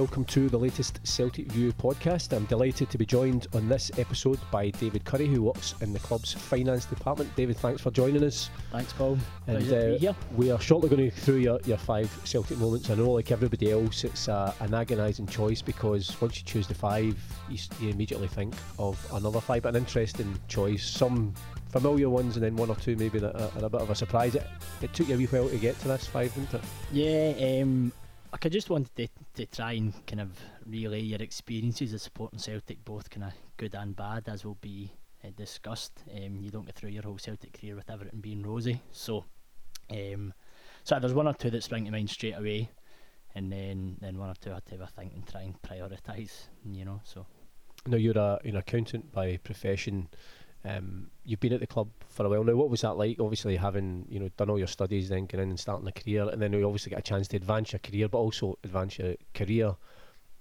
Welcome to the latest Celtic View podcast. I'm delighted to be joined on this episode by David Currie, who works in the club's finance department. David, thanks for joining us. Thanks, Paul. And Pleasure to be uh, here. we are shortly going to go through your, your five Celtic moments. I know, like everybody else, it's uh, an agonising choice because once you choose the five, you, you immediately think of another five. But an interesting choice. Some familiar ones, and then one or two maybe that are, are a bit of a surprise. It, it took you a wee while to get to this five, didn't it? Yeah, um, like I just wanted to, to try and kind of relay your experiences of supporting Celtic, both kind of good and bad, as will be uh, discussed. Um, you don't get through your whole Celtic career with everything being rosy, so um, so there's one or two that spring to mind straight away, and then then one or two I had to have a think and try and prioritise, you know. So Now you're a, an accountant by profession. Um, you've been at the club for a while now. What was that like? Obviously, having you know done all your studies, then going in and starting a career, and then you obviously get a chance to advance your career, but also advance your career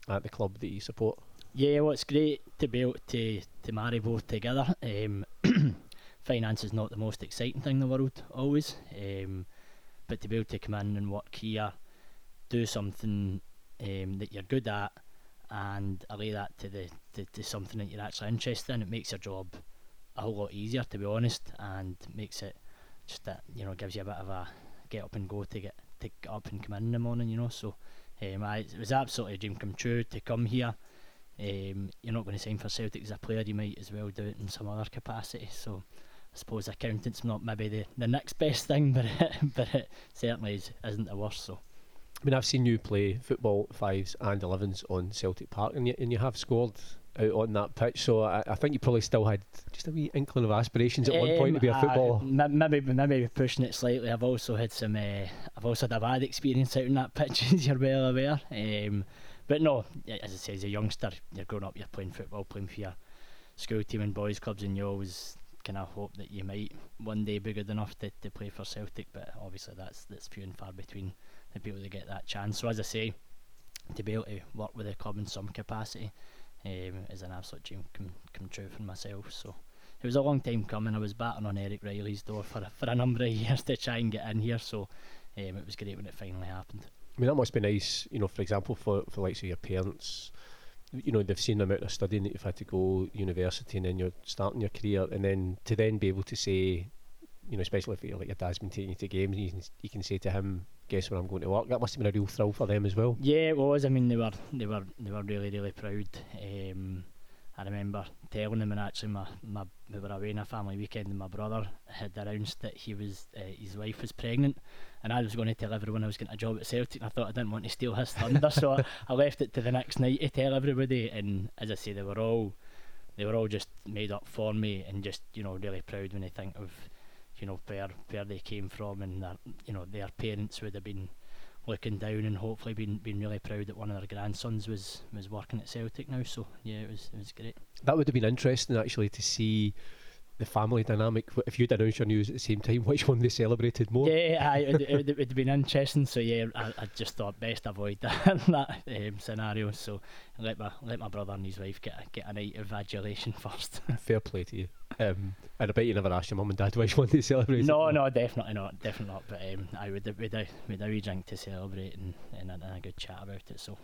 at the club that you support. Yeah, well, it's great to be able to, to marry both together. Um, finance is not the most exciting thing in the world, always, um, but to be able to come in and work here, do something um, that you're good at, and allay that to the to, to something that you're actually interested in, it makes your job a whole lot easier, to be honest, and makes it just that you know gives you a bit of a get up and go to get to get up and come in in the morning, you know. So, um, I, it was absolutely a dream come true to come here. Um, you're not going to sign for Celtic as a player, you might as well do it in some other capacity. So I suppose accountant's not maybe the, the next best thing, but it, but it certainly is, isn't the worst. So I mean, I've seen you play football fives and elevens on Celtic Park, and you, and you have scored out on that pitch. So I, I think you probably still had just a wee inkling of aspirations at one point to be a Um, footballer. uh, maybe maybe pushing it slightly. I've also had some. Uh, I've also had a bad experience out on that pitch, as you're well aware. Um, but no, as I say, as a youngster, you're growing up, you're playing football, playing for your school team and boys clubs, and you always kind of hope that you might one day be good enough to, to play for Celtic. But obviously, that's that's few and far between the people that get that chance. So as I say, to be able to work with the club in some capacity um, is an absolute dream come come true for myself. So it was a long time coming. I was batting on Eric Riley's door for a, for a number of years to try and get in here. So um, it was great when it finally happened. I mean, that must be nice, you know, for example, for, for likes of your parents, you know, they've seen the amount of studying that you've had to go university and then you're starting your career and then to then be able to say, you know, especially if you're like your dad's been taking you to games you can, you can say to him, guess where I'm going to work. That must have been a real thrill for them as well. Yeah, it was. I mean, they were they were they were really really proud. Um, I remember telling them, and actually, my, my we were away on a family weekend, and my brother had announced that he was uh, his wife was pregnant, and I was going to tell everyone I was getting a job at Celtic. And I thought I didn't want to steal his thunder, so I, I left it to the next night to tell everybody. And as I say, they were all they were all just made up for me, and just you know really proud when they think of you know where where they came from, and their, you know their parents would have been looking down and hopefully been been really proud that one of their grandsons was was working at Celtic now. So yeah, it was it was great. That would have been interesting actually to see the family dynamic. If you'd announced your news at the same time, which one they celebrated more. Yeah, aye, it, would- it, it would have been interesting. So yeah, I, I just thought best avoid that that um, scenario. So let my let my brother and his wife get a, get a night of adulation first. Fair play to you. Um, and I bet you never asked your mum and dad which one they celebrated. no, no, definitely not, definitely not. But um, I would with a with a wee drink to celebrate and, and, a, and a good chat about it. So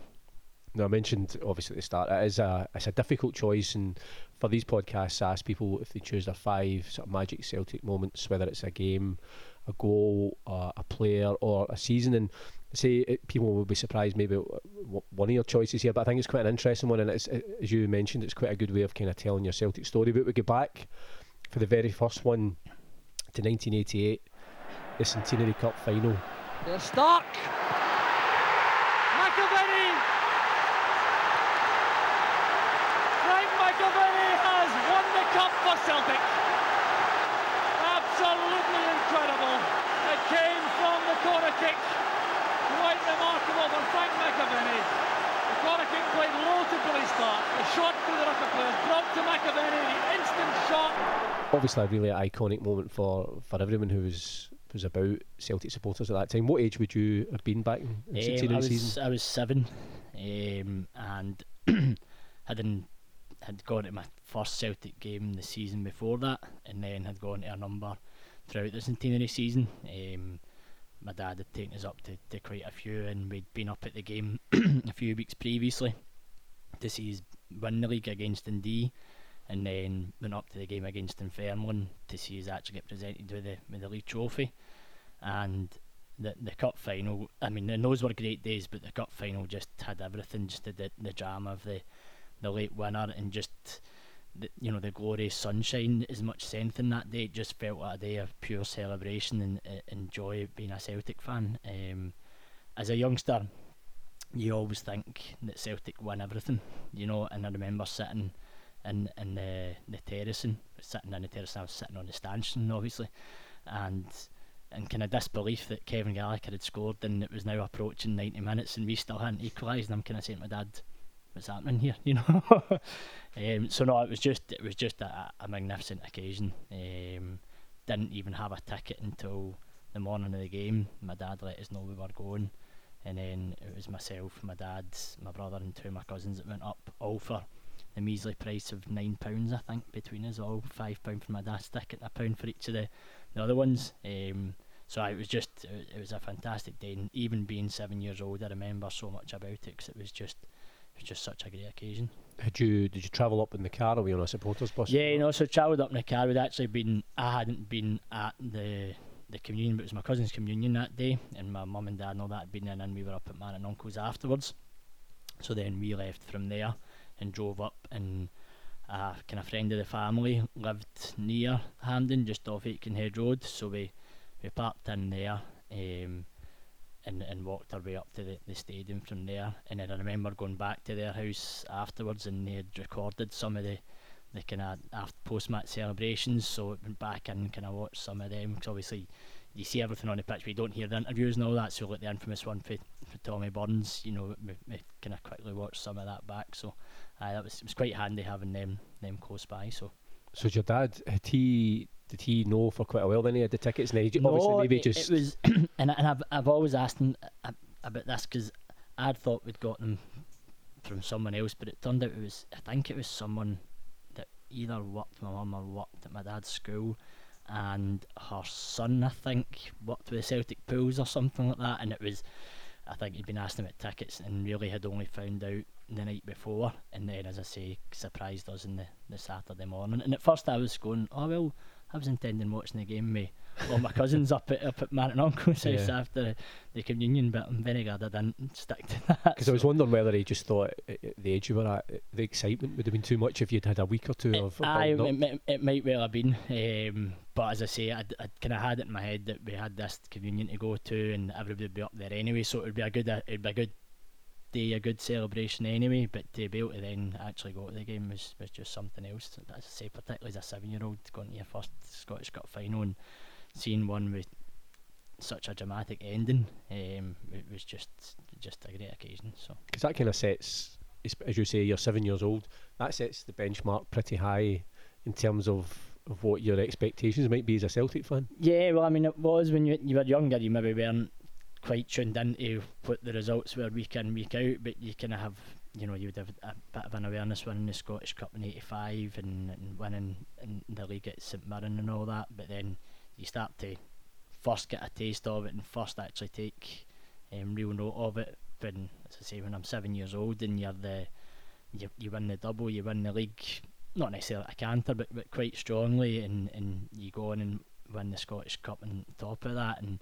No, I mentioned obviously at the start it is a it's a difficult choice, and for these podcasts, I ask people if they choose their five sort of magic Celtic moments, whether it's a game, a goal, uh, a player, or a season. And say it, people will be surprised maybe one of your choices here, but I think it's quite an interesting one, and it's it, as you mentioned, it's quite a good way of kind of telling your Celtic story. But we go back for the very first one to 1988, the Centenary Cup final. They're stuck. Frank McAvenny has won the cup for Celtic. Absolutely incredible. It came from the corner kick. Quite remarkable for Frank McAvenny. The corner kick played low to Billy Stark. The shot through the Rucker players brought to McAvenny. The instant shot. obviously a really iconic moment for, for everyone who was was about Celtic supporters at that time. What age would you have been back in the Um, centenary I was season? I was seven, um, and hadn't had gone to my first Celtic game the season before that, and then had gone to a number throughout the centenary season. Um, my dad had taken us up to, to quite a few, and we'd been up at the game a few weeks previously to see us win the league against Dundee, and then went up to the game against Dunfermline to see us actually get presented with the with the league trophy, and the the cup final. I mean, and those were great days, but the cup final just had everything. Just the the drama of the the late winner and just the, you know the glorious sunshine as much as in that day. It just felt like a day of pure celebration and, uh, and joy being a Celtic fan. Um, as a youngster, you always think that Celtic win everything, you know. And I remember sitting in in the the terracing, sitting in the terrace. I was sitting on the stanchion, obviously, and and kind of disbelief that Kevin Gallagher had scored and it was now approaching 90 minutes and we still hadn't equalised. And I'm kind of saying to my dad, what's happening here, you know. um, so no, it was just it was just a, a magnificent occasion. Um, didn't even have a ticket until the morning of the game. My dad let us know we were going, and then it was myself, my dad, my brother, and two of my cousins that went up, all for the measly price of nine pounds, I think, between us all. Five pound for my dad's ticket, a pound for each of the, the other ones. Um, so it was just it was a fantastic day, and even being seven years old, I remember so much about it because it was just was just such a great occasion. Had you did you travel up in the car or were you on a supporters bus? Yeah, you know, so travelled up in the car. We'd actually been I hadn't been at the the communion, but it was my cousin's communion that day, and my mum and dad and all that had been in, and we were up at man and uncle's afterwards. So then we left from there and drove up, and a kind of friend of the family lived near Hampden, just off Aitkenhead Road. So we we parked in there. Um, and, and walked our way up to the, the stadium from there. And then I remember going back to their house afterwards, and they had recorded some of the the kind of post match celebrations. So I went back and kind of watched some of them because obviously you see everything on the pitch, but you don't hear the interviews and all that. So like the infamous one for, for Tommy Burns, you know, we, we kind of quickly watched some of that back. So uh, that was it was quite handy having them them close by. So. So your dad had he did he know for quite a while then he had the tickets? And he no, obviously maybe it, just it was and, and I've, I've always asked him about this because I'd thought we'd got them from someone else but it turned out it was I think it was someone that either worked my mum or worked at my dad's school and her son I think worked with the Celtic pools or something like that and it was I think he'd been asking about tickets and really had only found out the night before and then as I say surprised us in the, the Saturday morning and at first I was going oh well I was intending watching the game with all my cousins up at up at Martin Uncle's house after the communion, but I'm very glad I didn't stick to that. because I was wondering whether he just thought at at the age you were at uh, the excitement would have been too much if you'd had a week or two of, of Aye, it, might- it might well have been, um, but as I say, I'd, I'd kind of had it in my head that we had this communion to go to, and everybody would be up there anyway, so it would be a good, it'd be a good day, a good celebration anyway. But to be able to then actually go to the game was, was just something else. As I say, particularly as a seven-year-old going to your first Scottish Cup final and seeing one with such a dramatic ending, um, it was just just a great occasion. So. because that kind of sets, as- as you say, you're seven years old. That sets the benchmark pretty high in terms of, of what your expectations might be as a Celtic fan. Yeah, well, I mean, it was when you you were younger, you maybe weren't quite tuned into what the results were week in, week out, but you kind of have, you know, you would have a bit of an awareness winning the Scottish Cup in '85 and, and winning in the league at St Mirren and all that, but then you start to first get a taste of it and first actually take um, real note of it. When, as I say, when I'm seven years old and you're the you, you win the double, you win the league, not necessarily a canter, but, but quite strongly, and, and you go on and win the Scottish Cup on top of that, and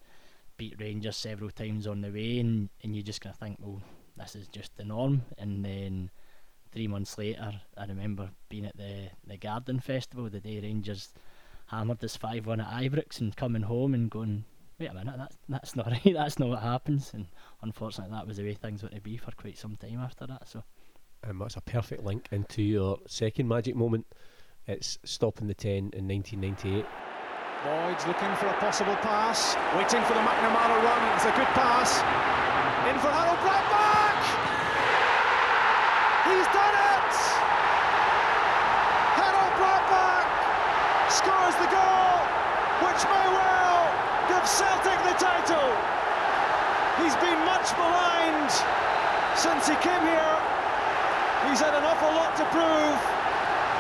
beat Rangers several times on the way, and, and you're just going to think, well, this is just the norm. And then three months later, I remember being at the, the Garden Festival the day Rangers hammered us 5 1 at Ibrox and coming home and going, wait a minute, that's, that's not right, that's not what happens. And unfortunately, that was the way things went to be for quite some time after that. So, And that's a perfect link into your second magic moment. It's stopping the 10 in 1998. Boyd's looking for a possible pass, waiting for the McNamara run. It's a good pass. In for Harald Brattbakk! He's done it! Harald Brattbakk scores the goal, which may well give Celtic the title. He's been much maligned since he came here. He's had an awful lot to prove.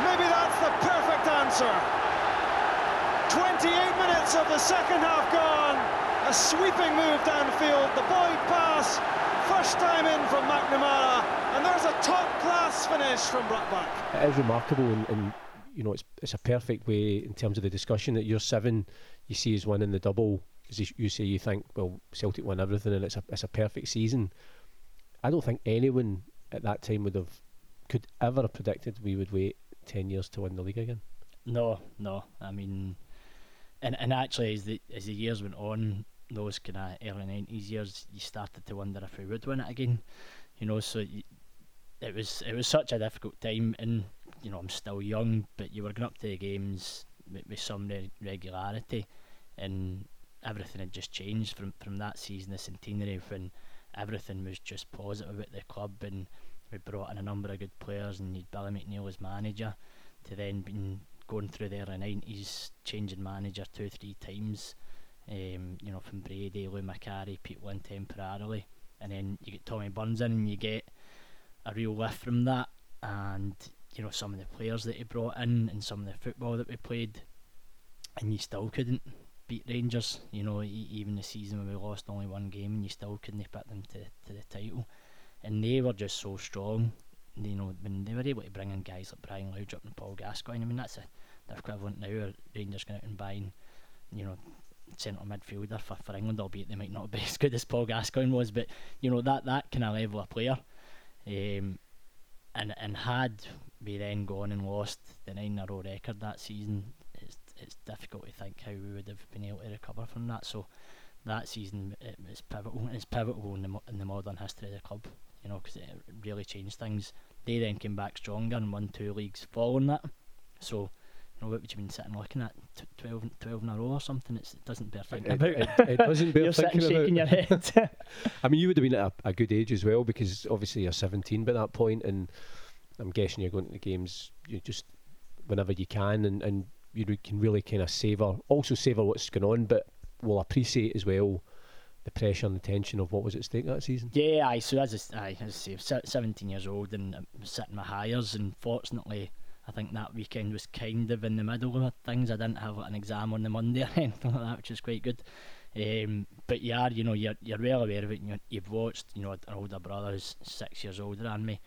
Maybe that's the perfect answer. 28 minutes of the second half gone, A sweeping move downfield, the Boyd pass, first time in from McNamara, and there's a top-class finish from Brattbakk. It is remarkable, and, and you know it's it's a perfect way in terms of the discussion that you're seven, you see as winning the double. As you say, you think well Celtic won everything, and it's a it's a perfect season. I don't think anyone at that time would have could ever have predicted we would wait ten years to win the league again. No, no. I mean, and and actually, as the as the years went on, those kind of early nineties years, you started to wonder if we would win it again. You know, so you, it was it was such a difficult time, and you know I'm still young, but you were going up to the games with, with some re- regularity, and everything had just changed from from that season, the centenary, when everything was just positive at the club, and we brought in a number of good players, and you'd Billy McNeill as manager, to then being going through the early nineties, changing manager two three times. Um, you know, from Brady, Lou Macari, Pete Wynn temporarily, and then you get Tommy Burns in, and you get a real lift from that. And you know, some of the players that he brought in, and some of the football that we played, and you still couldn't beat Rangers. You know, even the season when we lost only one game, and you still couldn't put them to to the title. And they were just so strong. You know, when they were able to bring in guys like Brian Laudrup and Paul Gascoigne. I mean, that's a the equivalent now. Rangers going out and buying, you know, centre midfielder for, for England, albeit they might not be as good as Paul Gascoigne was, but you know that that kind of level of player. Um, and and had we then gone and lost the nine in a row record that season, it's it's difficult to think how we would have been able to recover from that. So that season it pivotal. It's pivotal in the in the modern history of the club, you know, because it really changed things. They then came back stronger and won two leagues following that. So you know, what would you been sitting looking at? T- 12, 12 in a row or something? It's, it doesn't bear thinking it, about. It, it doesn't bear You're thinking sitting shaking about. your head. I mean, you would have been at a, a good age as well because obviously you're 17 by that point, and I'm guessing you're going to the games you just whenever you can, and, and you can really kind of savour, also savour what's going on, but will appreciate as well the pressure and the tension of what was at stake that season. Yeah, I so as I, I, as I say, 17 years old and I'm sitting my hires, and fortunately I think that weekend was kind of in the middle of things. I didn't have an exam on the Monday or anything like that, which is quite good. Um, but you are, you know, you're you're well aware of it. And you've watched, you know, an older brother who's six years older than me,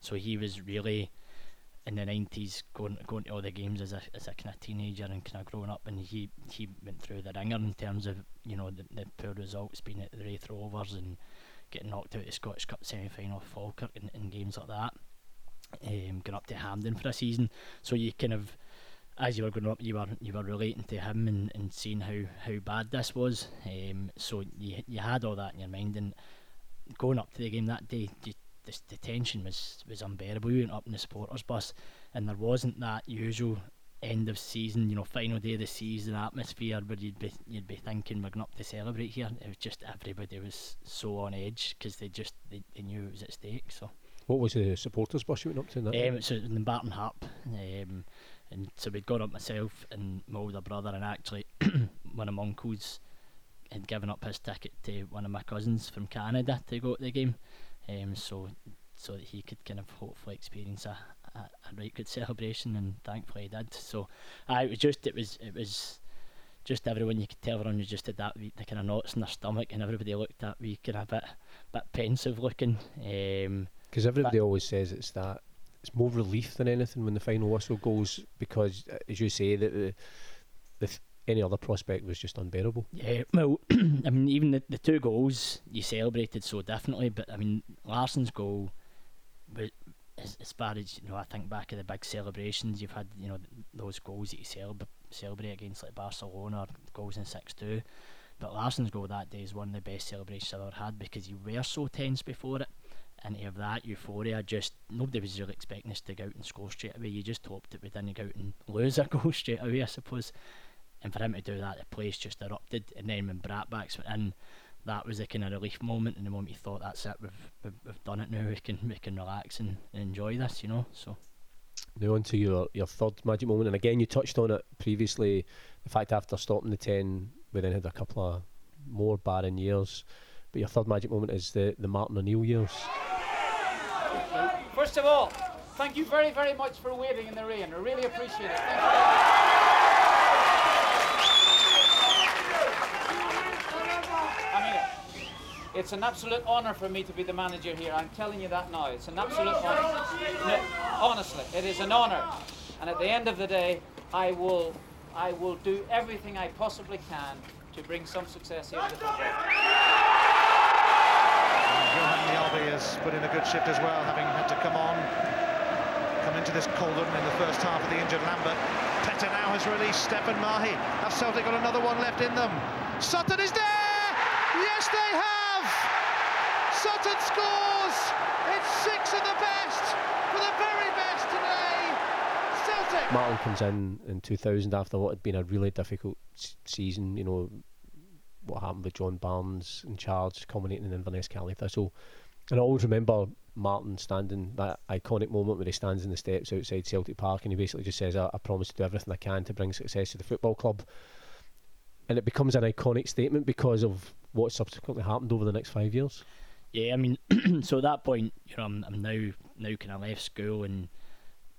so he was really in the nineties going going to all the games as a as a kind of teenager and kind of growing up, and he he went through the ringer in terms of you know the, the poor results, being at the Raith Rovers and getting knocked out of the Scottish Cup semi final Falkirk and, and games like that um, going up to Hampden for a season. So you kind of, as you were growing up, you were you were relating to him and, and seeing how, how bad this was. Um, so you you had all that in your mind, and going up to the game that day, you, the, the tension was was unbearable. We went up in the supporters bus, and there wasn't that usual end of season, you know, final day of the season atmosphere where you'd be you'd be thinking we're going up to celebrate here. It was just everybody was so on edge because they just they, they knew it was at stake. So. What was the supporters bus you went up to? In that um, so in Barton Harp, um, and so we'd gone up myself and my older brother, and actually one of my uncles had given up his ticket to one of my cousins from Canada to go to the game, um, so so that he could kind of hopefully experience a, a, a right good celebration, and thankfully he did. So, I it was just it was it was just everyone you could tell everyone was just had that wee, the kind of knots in their stomach, and everybody looked that wee kind of bit bit pensive looking. Um, because everybody always says it's that it's more relief than anything when the final whistle goes because, uh, as you say, that the, the any other prospect was just unbearable. Yeah, well, I mean, even the, the two goals you celebrated so definitely, but I mean, Larsson's goal, but as, as far as you know, I think back at the big celebrations you've had, you know, those goals that you celeb- celebrate against like Barcelona or goals in six two. But Larsson's goal that day is one of the best celebrations I've ever had because you were so tense before it and to have that euphoria, just nobody was really expecting us to go out and score straight away. You just hoped that we didn't go out and lose a goal straight away, I suppose. And for him to do that, the place just erupted. And then when Brattbakks went in, that was a kind of relief moment. And the moment you thought, that's it, we've, we've, we've done it now. We can we can relax and, and enjoy this, you know. So. Now on to your your third magic moment, and again you touched on it previously. The fact after stopping the ten, we then had a couple of more barren years. But your third magic moment is the the Martin O'Neill years. First of all, thank you very, very much for waiting in the rain. I really appreciate it. It's an absolute honour for me to be the manager here. I'm telling you that now. It's an absolute honour. No, honestly, it is an honour. And at the end of the day, I will, I will do everything I possibly can to bring some success here to the. Johan Mjällby has put in a good shift as well, having had to come on, come into this cauldron in the first half of the injured Lambert. Petta now has released Stéphane Mahé. Have Celtic got another one left in them? Sutton is there! Yes, they have! Sutton scores! It's six of the best for the very best today! Celtic! Martin comes in in 2000 after what had been a really difficult season. You know, what happened with John Barnes in charge, culminating in Inverness Caley Thistle. And I always remember Martin standing, that iconic moment where he stands in the steps outside Celtic Park and he basically just says, I, I promise to do everything I can to bring success to the football club. And it becomes an iconic statement because of what subsequently happened over the next five years. Yeah, I mean, so at that point, you know, I'm, I'm now now kind of left school and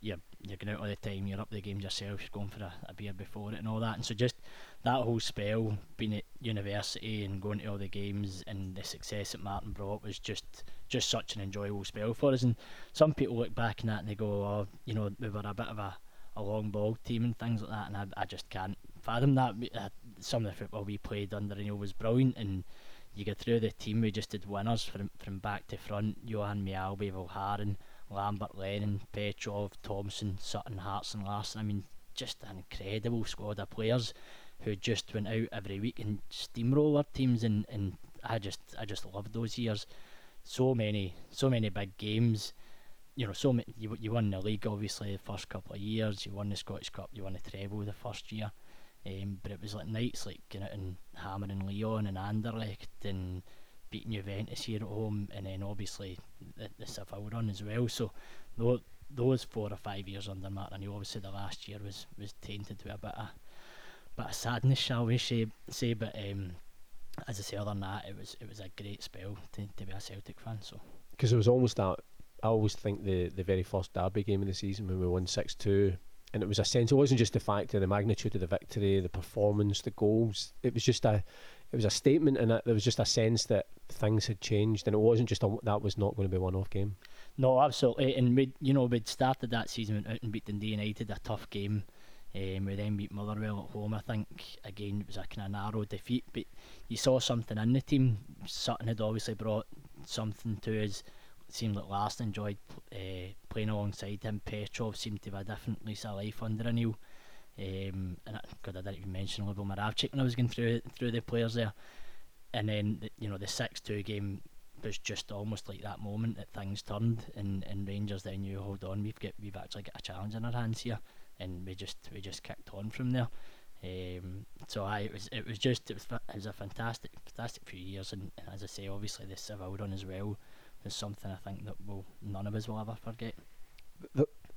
you're you're going out all the time. You're up the games yourself. You're going for a, a beer before it and all that. And so just that whole spell, being at university and going to all the games and the success that Martin brought was just just such an enjoyable spell for us. And some people look back on that and they go, oh, you know, we were a bit of a, a long ball team and things like that. And I, I just can't fathom that. Uh, some of the football we played under O'Neill was brilliant and you get through the team, we just did winners from from back to front. Johan Mjällby, Valgaeren, Lambert, Lennon, Petrov, Thompson, Sutton, Hartson, and Larsson. I mean, just an incredible squad of players who just went out every week and steamroller teams, and, and I just I just loved those years. So many so many big games. You know, so many, you you won the league obviously the first couple of years. You won the Scottish Cup. You won the treble the first year. Um, but it was like nights like going out and hammering Lyon and Anderlecht and beating Juventus here at home, and then obviously the, the Seville run as well. So tho- those four or five years under Martin, obviously the last year was, was tainted with a bit of bit of sadness, shall we say? say but um, as I say, other than that, it was it was a great spell to, to be a Celtic fan. So because it was almost that. I always think the the very first derby game of the season when we won six two, and it was a sense. It wasn't just the fact of the magnitude of the victory, the performance, the goals. It was just a, it was a statement, and there was just a sense that things had changed, and it wasn't just a, that was not going to be a one-off game. No, absolutely. And we, you know, we'd started that season out and beat Dundee United, a tough game. Um, we then beat Motherwell at home. I think again it was a kind of narrow defeat, but you saw something in the team. Sutton had obviously brought something to us. Seemed like Last enjoyed uh, playing alongside him. Petrov seemed to have a different lease of life under O'Neill. Um, and I, God, I didn't even mention Lubo Moravcik when I was going through through the players there. And then the, you know the six two game was just almost like that moment that things turned and, and Rangers then knew hold on we've got we've actually got a challenge in our hands here and we just we just kicked on from there. Um, so I it was it was just it was, it was a fantastic fantastic few years and, and as I say obviously the Seville run as well is something I think that will none of us will ever forget.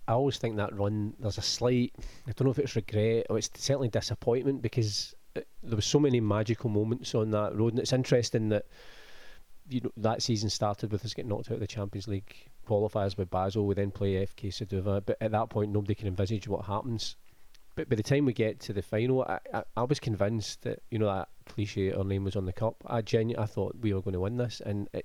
I always think that run there's a slight I don't know if it's regret or it's certainly disappointment because it, there was so many magical moments on that road and it's interesting that you know that season started with us getting knocked out of the Champions League qualifiers with Basel we then play FK Suduva but at that point nobody can envisage what happens but by the time we get to the final I, I, I was convinced that you know that cliche our name was on the cup I genuinely I thought we were going to win this and it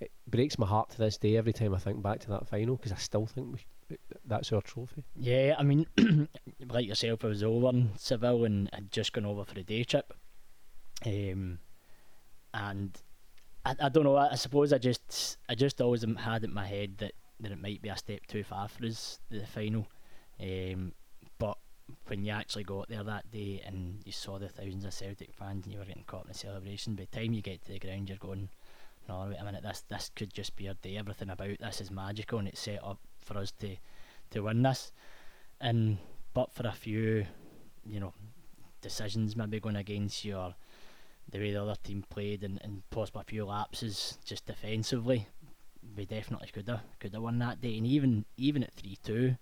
it breaks my heart to this day every time I think back to that final because I still think we, that's our trophy. Yeah, I mean, like yourself, I was over in Seville and had just gone over for a day trip. Um, and I, I don't know. I, I suppose I just I just always had in my head that, that it might be a step too far for us the final. Um, but when you actually got there that day and you saw the thousands of Celtic fans and you were getting caught in the celebration, by the time you get to the ground, you're going, "No, wait a minute. This this could just be our day. Everything about this is magical, and it's set up for us to to win this." And but for a few, you know, decisions maybe going against you or the way the other team played and, and possibly a few lapses just defensively, we definitely could have could have won that day. And even even at three two,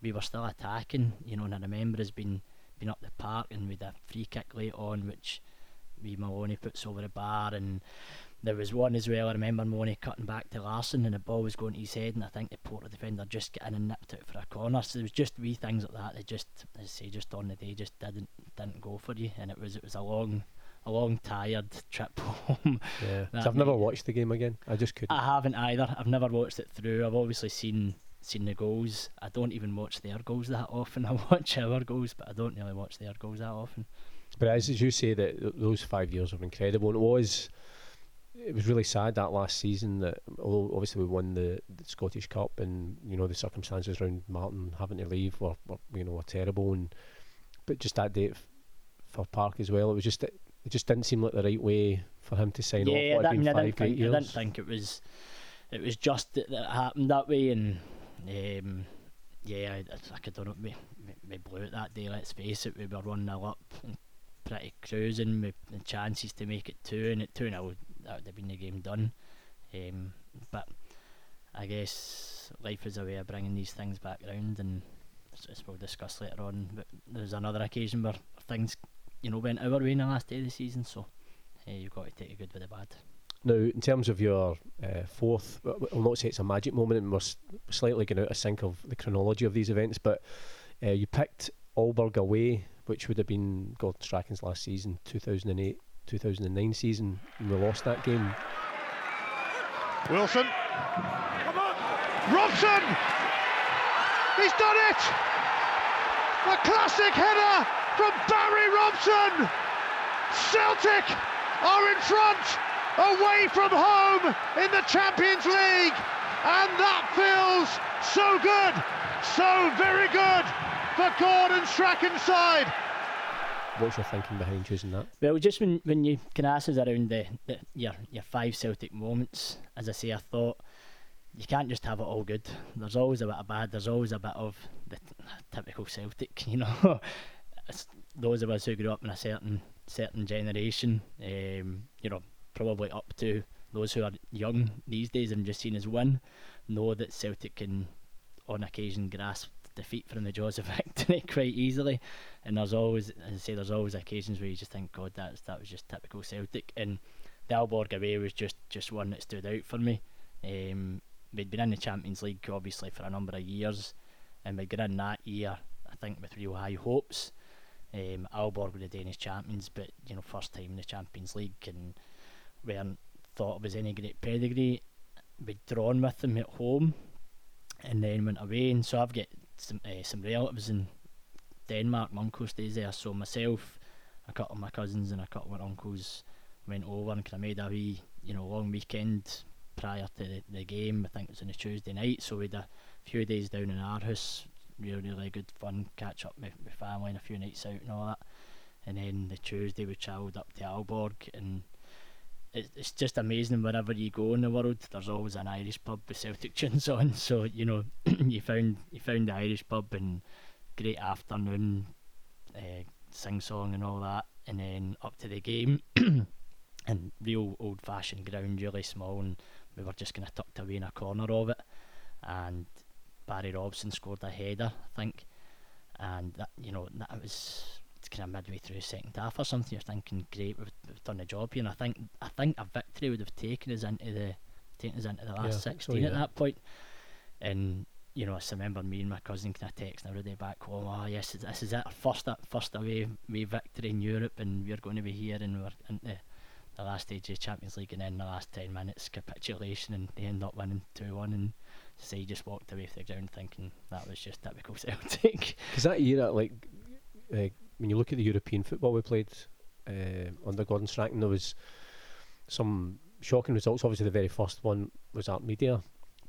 we were still attacking. You know, and I remember us being been up the park and with a free kick late on, which we Maloney puts over the bar and. There was one as well. I remember Maloney cutting back to Larsson, and the ball was going to his head, and I think the Porto defender just got in and nipped it for a corner. So there was just wee things like that that just, as I say, just on the day, just didn't didn't go for you, and it was it was a long, a long tired trip home. Yeah, I've never watched the game again. I just couldn't. I haven't either. I've never watched it through. I've obviously seen seen the goals. I don't even watch their goals that often. I watch our goals, but I don't really watch their goals that often. But as, as you say, that those five years were incredible, and it was, it was really sad that last season that although obviously we won the, the Scottish Cup, and you know the circumstances around Martin having to leave were, were you know were terrible, and but just that day at F- Fir Park as well, it was just it, it just didn't seem like the right way for him to sign yeah, off. That, I mean, I five didn't think I didn't think it was it was just that, that it happened that way, and um, yeah, I, I could don't know. We, we, blew it that day. Let's face it, we were one 0 up, and pretty cruising with the chances to make it two, and at two 0 that would have been the game done. Um, but I guess life is a way of bringing these things back round, and as, as we'll discuss later on. But there's another occasion where things, you know, went our way in the last day of the season, so. Uh, you've got to take the good with the bad. Now, in terms of your uh, fourth, I'll not say it's a magic moment, and we're slightly going out of sync of the chronology of these events, but uh, you picked Aalborg away, which would have been Gordon Strachan's last season, 2008 2009 season, and we lost that game. Wilson. Come on. Robson! He's done it! The classic header from Barry Robson! Celtic are in front, away from home in the Champions League! And that feels so good, so very good for Gordon Strachan's side. What's your thinking behind choosing that? Well, just when, when you can ask us around the, the your your five Celtic moments, as I say, I thought you can't just have it all good. There's always a bit of bad. There's always a bit of the typical Celtic, you know. Those of us who grew up in a certain certain generation, um, you know, probably up to those who are young these days and just seen as win, know that Celtic can, on occasion, grasp defeat from the jaws of victory quite easily. And there's always, as I say, there's always occasions where you just think, God, that's that was just typical Celtic. And the Aalborg away was just just one that stood out for me. Um, we'd been in the Champions League obviously for a number of years, and we'd got in that year, I think, with real high hopes. Um, Aalborg were the Danish champions, but you know, first time in the Champions League, and weren't thought it was any great pedigree. We'd drawn with them at home, and then went away. And so I've got some uh, some relatives in Denmark. My uncle stays there, so myself, a couple of my cousins, and a couple of my uncles went over and kind of made a wee, you know, long weekend prior to the, the game. I think it was on a Tuesday night, so we had a few days down in our house. Really, really good fun, catch up with, family and a few nights out and all that. And then the Tuesday we travelled up to Aalborg, and it's just amazing wherever you go in the world. There's always an Irish pub with Celtic tunes on. So you know, you found you found the Irish pub and great afternoon, uh, sing song and all that, and then up to the game. and real old fashioned ground, really small, and we were just kind of tucked away in a corner of it. And Barry Robson scored a header, I think, and that you know that was it's kind of midway through the second half or something. You're thinking, great, we've, we've done the job here. And I think I think a victory would have taken us into the taken us into the last so, sixteen at yeah. that point. And you know, I remember me and my cousin kind of texting every day back home. Oh yes, this is it, our first first away away victory in Europe, and we're going to be here, and we're into the last stage of the Champions League, and then the last ten minutes capitulation, and they end up winning two one, and so you just walked away from the ground thinking that was just typical Celtic. Because that year, like, uh, when you look at the European football we played uh, under Gordon Strachan, there was some shocking results. Obviously, the very first one was Artmedia,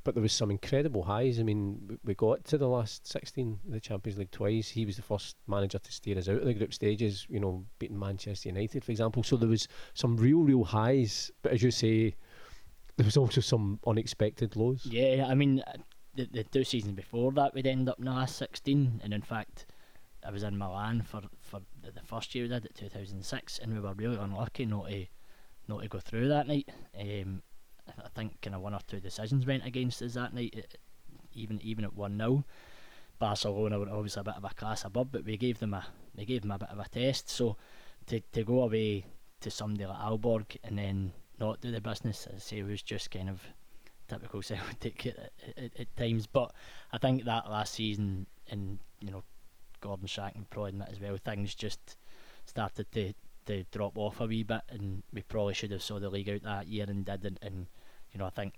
but there was some incredible highs. I mean, we got to the last 16 of the Champions League twice. He was the first manager to steer us out of the group stages, you know, beating Manchester United, for example. So there was some real, real highs. But as you say, there was also some unexpected lows. Yeah, I mean, uh, the, the two seasons before that, we'd end up in the last 16, and in fact, I was in Milan for, for the, first year we did it, 2006, and we were really unlucky not to, not to go through that night. Um, I think kind of one or two decisions went against us that night, uh, even even at 1 0. Barcelona were obviously a bit of a class above, but we gave them a we gave them a bit of a test. So to to go away to somebody like Aalborg and then not do the business, I say, was just kind of typical Celtic at, at, at times. But I think that last season, and you know, Gordon Strachan probably admit as well, things just started to to drop off a wee bit, and we probably should have saw the league out that year and didn't. And you know, I think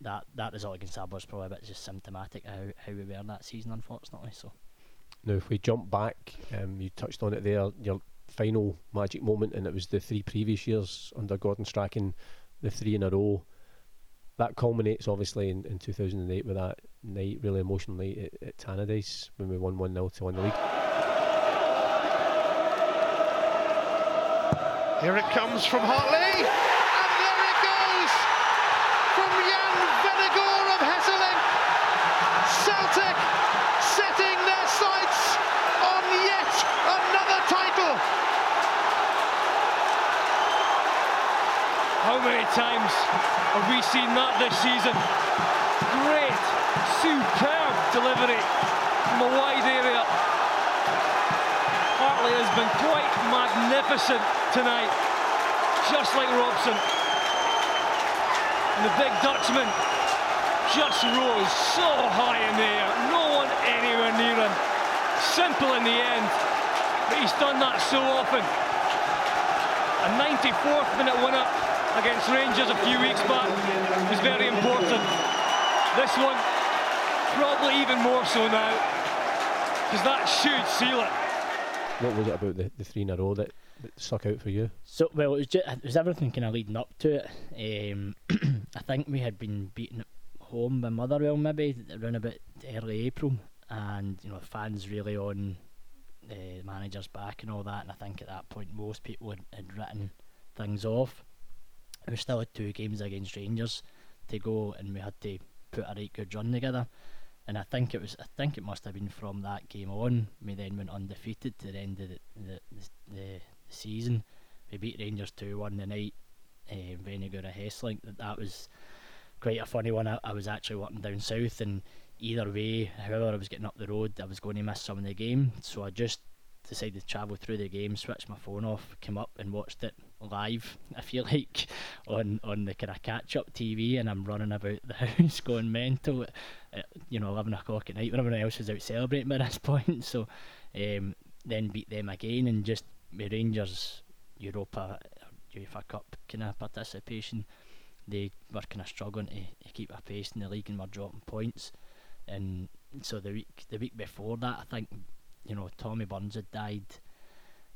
that that result against Aberdeen was probably a bit just symptomatic of how how we were that season, unfortunately. So. Now, if we jump back, um, you touched on it there. Your final magic moment, and it was the three previous years under Gordon Strachan, the three in a row. That culminates obviously in, in 2008 with that night, really emotional night at, at Tannadice when we won 1 0 to win the league. Here it comes from Hartley, and there it goes from Jan Vennegoor of Hesselink. Celtic setting their sights on yet another title. How many times have we seen that this season? Superb delivery from a wide area. Hartley has been quite magnificent tonight, just like Robson. And the big Dutchman just rose so high in the air, no one anywhere near him. Simple in the end, but he's done that so often. A 94th minute winner against Rangers a few weeks back was very important. This one, probably even more so now, because that should seal it. What was it about the, the three in a row that, that stuck out for you? So well, it was just it was everything kind of leading up to it. Um, I think we had been beaten at home by Motherwell maybe around about early April, and you know fans really on the manager's back and all that. And I think at that point most people had, had written things off. We still had two games against Rangers to go, and we had to put a right good run together. And I think it was, I think it must have been from that game on. We then went undefeated to the end of the the, the, the season. We beat Rangers two one the night. Eh, Vennegoor of Hesselink. That that was quite a funny one. I, I was actually working down south, and either way, however I was getting up the road, I was going to miss some of the game. So I just decided to travel through the game, switched my phone off, came up and watched it live. I feel like on on the kind of catch up TV, and I'm running about the house going mental. At, you know, eleven o'clock at night when everyone else was out celebrating by this point. So um, then beat them again, and just with Rangers Europa UEFA Cup kind of participation, they were kind of struggling to, to keep a pace in the league and were dropping points. And so the week the week before that, I think you know Tommy Burns had died,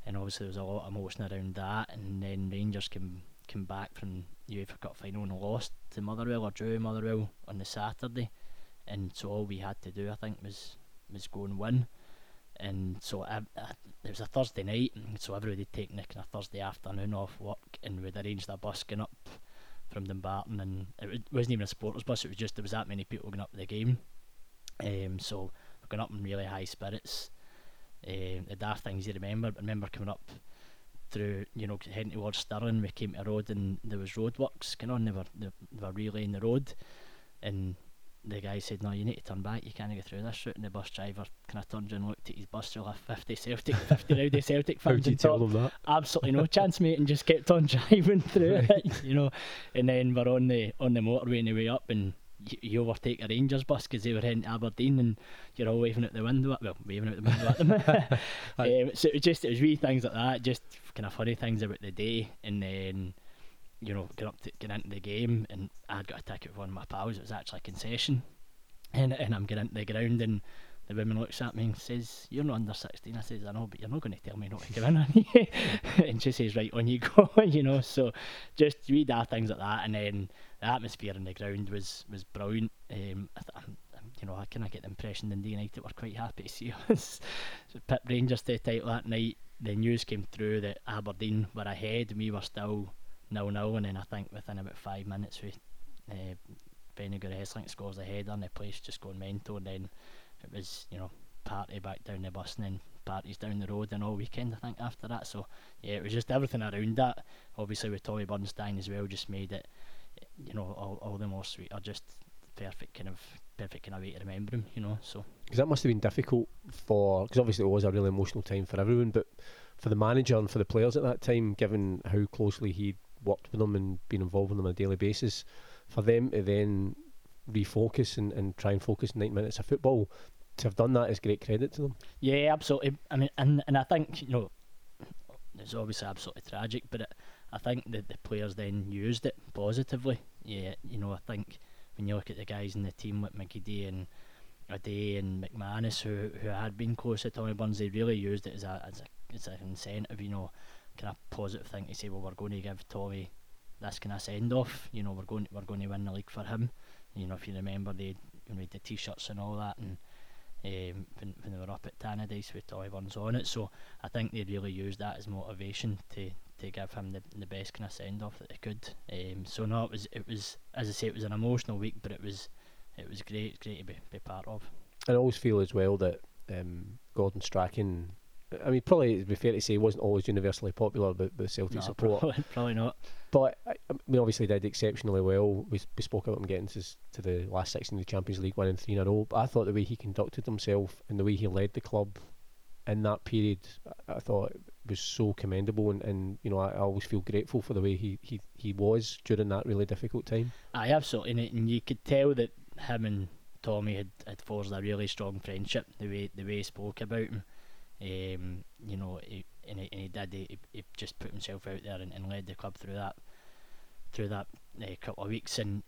and obviously there was a lot of emotion around that. And then Rangers came came back from UEFA Cup final and lost to Motherwell or drew Motherwell on the Saturday, and so all we had to do, I think, was was go and win. And so I, it was a Thursday night, and so everybody taking a kind of Thursday afternoon off work, and we'd arranged a bus going up from Dumbarton, and it wasn't even a supporters bus. It was just there was that many people going up to the game. Um, so we're going up in really high spirits. Um, the daft things you remember, I remember coming up through, you know, heading towards Stirling, we came to a road and there was roadworks going on, they were, they, they were relaying the road, and the guy said, no, you need to turn back, you can't go through this route, and the bus driver kind of turned and looked at his bus, still have 50 Celtic, 50 rowdy Celtic How fans do you on tell them that? Absolutely no chance, mate, and just kept on driving through it, you know, and then we're on the on the motorway on the way up, and you, you overtake a Rangers bus because they were heading to Aberdeen, and you're all waving out the window, at, well, waving out the window at them. um, so it was just it was wee things like that, just kind of funny things about the day, and then you know, get up to get into the game, and I'd got a ticket for one of my pals. It was actually a concession, and and I'm getting into the ground, and the woman looks at me and says, "You're not under 16." I says, "I know, but you're not going to tell me not to come in." are you?" and she says, "Right on you go," you know. So just wee daft things like that, and then the atmosphere in the ground was was brilliant. Um, you know, I kind of get the impression Dundee United were quite happy to see us so pit Rangers to the title that night. The news came through that Aberdeen were ahead, we were still nil nil, and then I think within about five minutes we. Uh, Vennegoor Hesselink scores a header and the place just going mental and then it was, you know, party back down the bus and then parties down the road and all weekend I think after that. So yeah, it was just everything around that. Obviously with Tommy Bernstein as well just made it you know, all, all the more sweet or just perfect kind of perfect kind of way to remember him, you know. So Because that must have been difficult for, because obviously it was a really emotional time for everyone, but for the manager and for the players at that time, given how closely he'd worked with them and been involved with them on a daily basis, for them to then refocus and, and try and focus 90 minutes of football, to have done that is great credit to them. Yeah, absolutely. I mean, and and I think you know, it's obviously absolutely tragic. But it, I think that the players then used it positively. Yeah, you know, I think when you look at the guys in the team with McGeady and Ade and McManus, who who had been close to Tommy Burns, they really used it as a as a as an incentive. You know, kind of positive thing to say, well, we're going to give Tommy this kind of send off. You know, we're going we're going to win the league for him. You know, if you remember, they made the t-shirts and all that, and um, when, when they were up at Tannadice with Tommy Burns on it. So I think they really used that as motivation to to give him the, the best kind of send off that they could. Um, so no, it was it was as I say, it was an emotional week, but it was it was great, great to be, be part of. I always feel as well that um, Gordon Strachan I mean, probably it'd be fair to say he wasn't always universally popular with, with Celtic No, support. Probably, probably not. But I, I mean, obviously did exceptionally well. We, we spoke about him getting to, to the last 16 of the Champions League, winning three in a row. But I thought the way he conducted himself and the way he led the club in that period, I, I thought was so commendable. And, and you know, I, I always feel grateful for the way he, he, he was during that really difficult time. I absolutely, and, it- and you could tell that him and Tommy had, had forged a really strong friendship. The way the way he spoke about him, um, you know, he, and, he, and he did. He, he just put himself out there and, and led the club through that through that uh, couple of weeks. And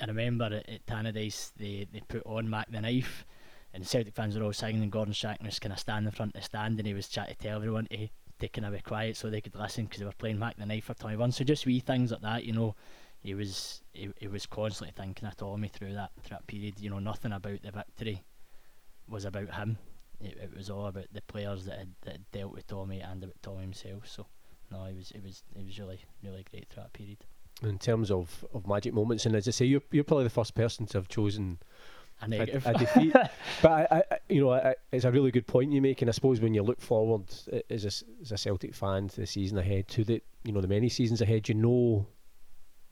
I remember at, at Tannadice they they put on Mac the Knife, and Celtic fans were all singing, and Gordon Strachan was kind of standing in front of the stand, and he was trying to tell everyone to to kind quiet so they could listen because they were playing Mac the Knife for Tommy Burns. So just wee things like that, you know he was he, he was constantly thinking of Tommy through that through that period. You know, nothing about the victory was about him. It, it was all about the players that had, that had dealt with Tommy and about Tommy himself. So no, it was it was it was really really great through that period. In terms of, of magic moments, and as I say, you're, you're probably the first person to have chosen A a, negative. a defeat. but I, I, you know, I, it's a really good point you make, and I suppose when you look forward as a, as a Celtic fan to the season ahead, to the you know the many seasons ahead, you know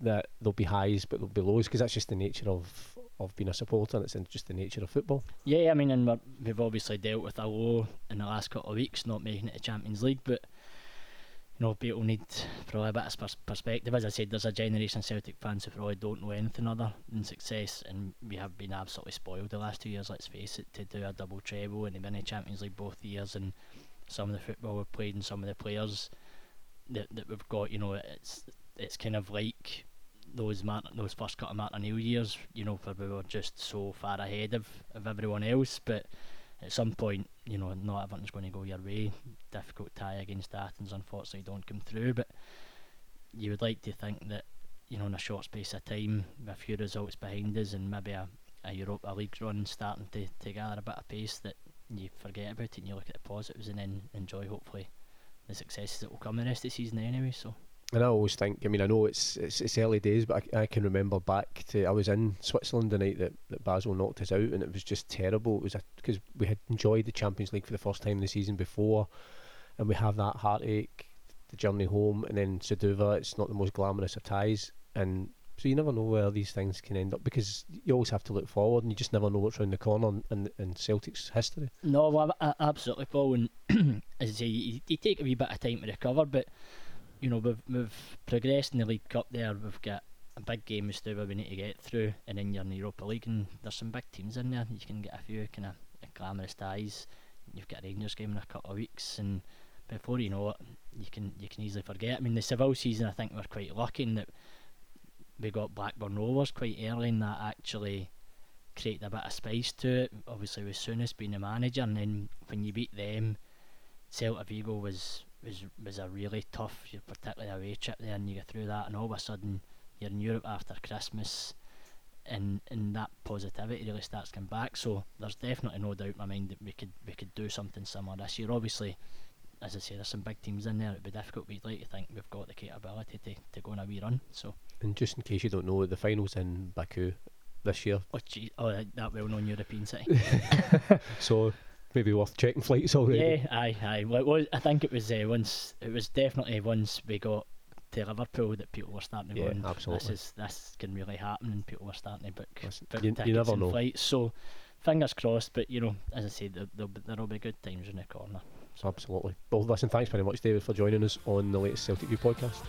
that there'll be highs, but there'll be lows, because that's just the nature of of being a supporter, and it's in- just the nature of football. Yeah, I mean, and we're, we've obviously dealt with a low in the last couple of weeks, not making it to Champions League, but you know, people need probably a bit of pers- perspective. As I said, there's a generation Celtic fans who probably don't know anything other than success, and we have been absolutely spoiled the last two years. Let's face it, to do a double treble and to win a Champions League both years, and some of the football we've played and some of the players that that we've got, you know, it's it's kind of like those those first couple of O'Neill years, you know, where we were just so far ahead of, of everyone else. But at some point, you know, not everything's going to go your way. Difficult tie against Athens, unfortunately, don't come through. But you would like to think that, you know, in a short space of time, with a few results behind us and maybe a, a Europa League run starting to, to gather a bit of pace, that you forget about it and you look at the positives and then enjoy, hopefully, the successes that will come the rest of the season anyway. So. And I always think, I mean, I know it's it's, it's early days, but I, I can remember back to I was in Switzerland the night that, that Basel knocked us out, and it was just terrible. It was because we had enjoyed the Champions League for the first time the season before, and we have that heartache, the journey home, and then Suduva. It's not the most glamorous of ties, and so you never know where these things can end up because you always have to look forward, and you just never know what's around the corner in, in, in Celtic's history. No, well, absolutely, Paul. And as I say, you, you take a wee bit of time to recover, but you know we've we've progressed in the League Cup. There, we've got a big game with Suduva we need to get through, and then you're in the Europa League, and there's some big teams in there. You can get a few kind of glamorous ties. You've got a Rangers game in a couple of weeks, and before you know it, you can you can easily forget. I mean, the Seville season, I think we're quite lucky in that we got Blackburn Rovers quite early, and that actually created a bit of spice to it. Obviously, with Souness being the manager, and then when you beat them, Celta Vigo was was was a really tough, particularly away trip there, and you get through that, and all of a sudden you're in Europe after Christmas, and and that positivity really starts coming back. So there's definitely no doubt in my mind that we could we could do something similar this year. Obviously. As I say, there's some big teams in there. It'd be difficult, you'd like to think we've got the capability to, to go on a wee run. So, And just in case you don't know, the finals in Baku this year, oh, gee, oh that- that well-known European city. so maybe worth checking flights already. Yeah, aye, aye. Well, it was, I think it was uh, once. It was definitely once we got to Liverpool that people were starting to Yeah, go. "And absolutely. This is this can really happen, and people were starting to book, Listen, book you- you tickets never and know. flights. So, fingers crossed. But you know, as I said, there, there'll, be, there'll be good times in the corner. Absolutely. Well, listen, thanks very much, David, for joining us on the latest Celtic View podcast.